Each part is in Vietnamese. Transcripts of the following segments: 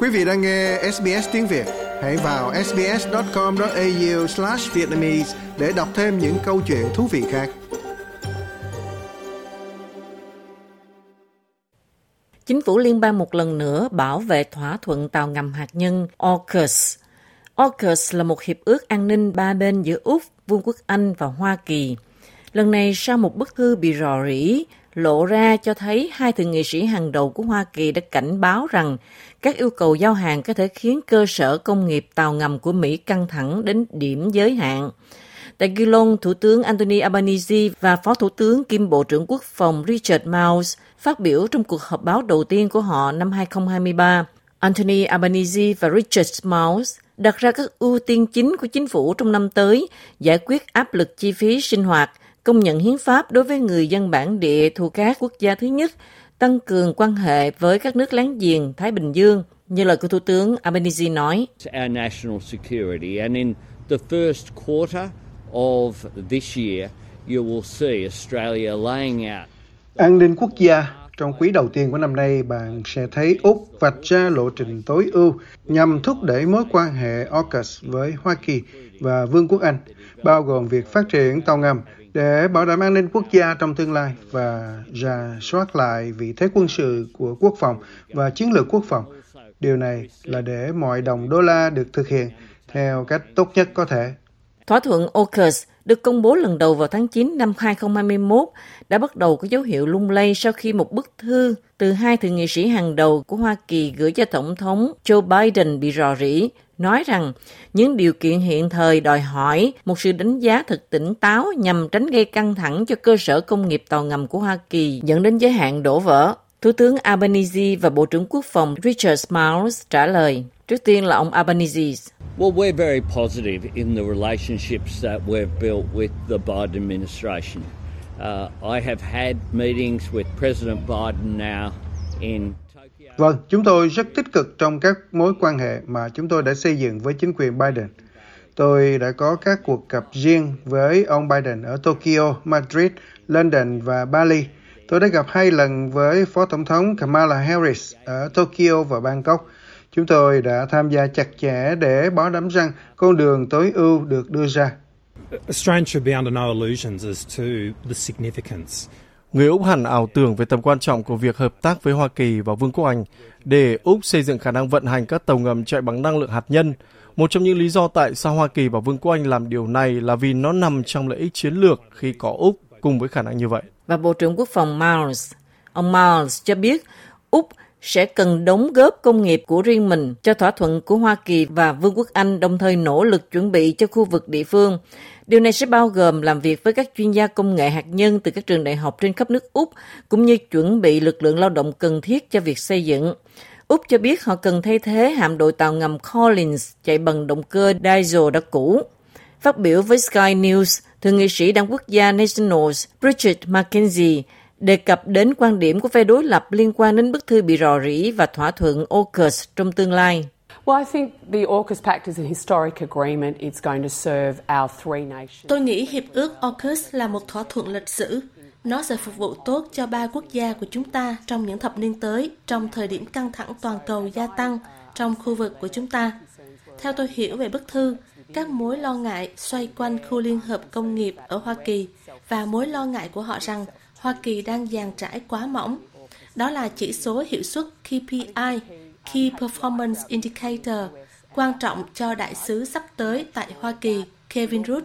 Quý vị đang nghe SBS tiếng Việt, hãy vào sbs.com.au/vietnamese để đọc thêm những câu chuyện thú vị khác. Chính phủ liên bang một lần nữa bảo vệ thỏa thuận tàu ngầm hạt nhân AUKUS. AUKUS là một hiệp ước an ninh ba bên giữa Úc, Vương quốc Anh và Hoa Kỳ. Lần này sau một bức thư bị rò rỉ lộ ra cho thấy hai thượng nghị sĩ hàng đầu của Hoa Kỳ đã cảnh báo rằng các yêu cầu giao hàng có thể khiến cơ sở công nghiệp tàu ngầm của Mỹ căng thẳng đến điểm giới hạn. Tại Geelong, Thủ tướng Anthony Albanese và Phó Thủ tướng kiêm Bộ trưởng Quốc phòng Richard Marles phát biểu trong cuộc họp báo đầu tiên của họ năm 2023. Anthony Albanese và Richard Marles đặt ra các ưu tiên chính của chính phủ trong năm tới, giải quyết áp lực chi phí sinh hoạt, công nhận hiến pháp đối với người dân bản địa thuộc các quốc gia thứ nhất, tăng cường quan hệ với các nước láng giềng Thái Bình Dương, như lời của Thủ tướng Albanese nói. Our national security and in the first quarter of this year you will see Australia laying out An ninh quốc gia trong quý đầu tiên của năm nay, bạn sẽ thấy Úc vạch ra lộ trình tối ưu nhằm thúc đẩy mối quan hệ AUKUS với Hoa Kỳ và Vương quốc Anh, bao gồm việc phát triển tàu ngầm để bảo đảm an ninh quốc gia trong tương lai và ra soát lại vị thế quân sự của quốc phòng và chiến lược quốc phòng. Điều này là để mọi đồng đô la được thực hiện theo cách tốt nhất có thể. Thỏa thuận AUKUS được công bố lần đầu vào tháng 9 năm 2021 đã bắt đầu có dấu hiệu lung lay sau khi một bức thư từ hai thượng nghị sĩ hàng đầu của Hoa Kỳ gửi cho Tổng thống Joe Biden bị rò rỉ, nói rằng những điều kiện hiện thời đòi hỏi một sự đánh giá thật tỉnh táo nhằm tránh gây căng thẳng cho cơ sở công nghiệp tàu ngầm của Hoa Kỳ dẫn đến giới hạn đổ vỡ. Thủ tướng Albanese và Bộ trưởng Quốc phòng Richard Miles trả lời. Trước tiên là ông Albanese. Well, we're very positive in the relationships that we've built with the Biden administration. Uh, I have had meetings with President Biden now in Vâng, chúng tôi rất tích cực trong các mối quan hệ mà chúng tôi đã xây dựng với chính quyền Biden. Tôi đã có các cuộc gặp riêng với ông Biden ở Tokyo, Madrid, London và Bali. Tôi đã gặp hai lần với Phó Tổng thống Kamala Harris ở Tokyo và Bangkok. Chúng tôi đã tham gia chặt chẽ để bảo đảm rằng con đường tối ưu được đưa ra. Australians should be under no illusions as to the significance. Người Úc hẳn ảo tưởng về tầm quan trọng của việc hợp tác với Hoa Kỳ và Vương quốc Anh để Úc xây dựng khả năng vận hành các tàu ngầm chạy bằng năng lượng hạt nhân. Một trong những lý do tại sao Hoa Kỳ và Vương quốc Anh làm điều này là vì nó nằm trong lợi ích chiến lược khi có Úc cùng với khả năng như vậy. Và Bộ trưởng Quốc phòng Miles, ông Miles cho biết Úc sẽ cần đóng góp công nghiệp của riêng mình cho thỏa thuận của Hoa Kỳ và Vương quốc Anh đồng thời nỗ lực chuẩn bị cho khu vực địa phương. Điều này sẽ bao gồm làm việc với các chuyên gia công nghệ hạt nhân từ các trường đại học trên khắp nước Úc, cũng như chuẩn bị lực lượng lao động cần thiết cho việc xây dựng. Úc cho biết họ cần thay thế hạm đội tàu ngầm Collins chạy bằng động cơ diesel đã cũ. Phát biểu với Sky News, Thượng nghị sĩ đảng quốc gia Nationals Bridget McKenzie đề cập đến quan điểm của phe đối lập liên quan đến bức thư bị rò rỉ và thỏa thuận AUKUS trong tương lai. Well, I think the AUKUS Pact is a historic agreement. It's going to serve our three nations. Tôi nghĩ hiệp ước AUKUS là một thỏa thuận lịch sử. Nó sẽ phục vụ tốt cho ba quốc gia của chúng ta trong những thập niên tới, trong thời điểm căng thẳng toàn cầu gia tăng trong khu vực của chúng ta. Theo tôi hiểu về bức thư, các mối lo ngại xoay quanh khu liên hợp công nghiệp ở Hoa Kỳ và mối lo ngại của họ rằng Hoa Kỳ đang dàn trải quá mỏng. Đó là chỉ số hiệu suất KPI, Key Performance Indicator, quan trọng cho đại sứ sắp tới tại Hoa Kỳ, Kevin Root,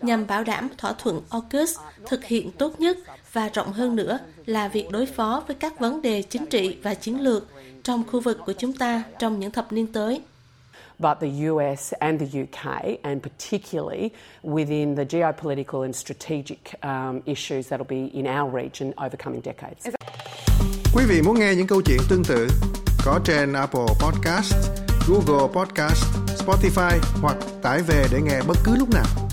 nhằm bảo đảm thỏa thuận AUKUS thực hiện tốt nhất và rộng hơn nữa là việc đối phó với các vấn đề chính trị và chiến lược trong khu vực của chúng ta trong những thập niên tới but the US and the UK, and particularly within the geopolitical and strategic um, issues that will be in our region over coming decades. Quý vị muốn nghe những câu chuyện tương tự có trên Apple Podcast, Google Podcast, Spotify hoặc tải về để nghe bất cứ lúc nào.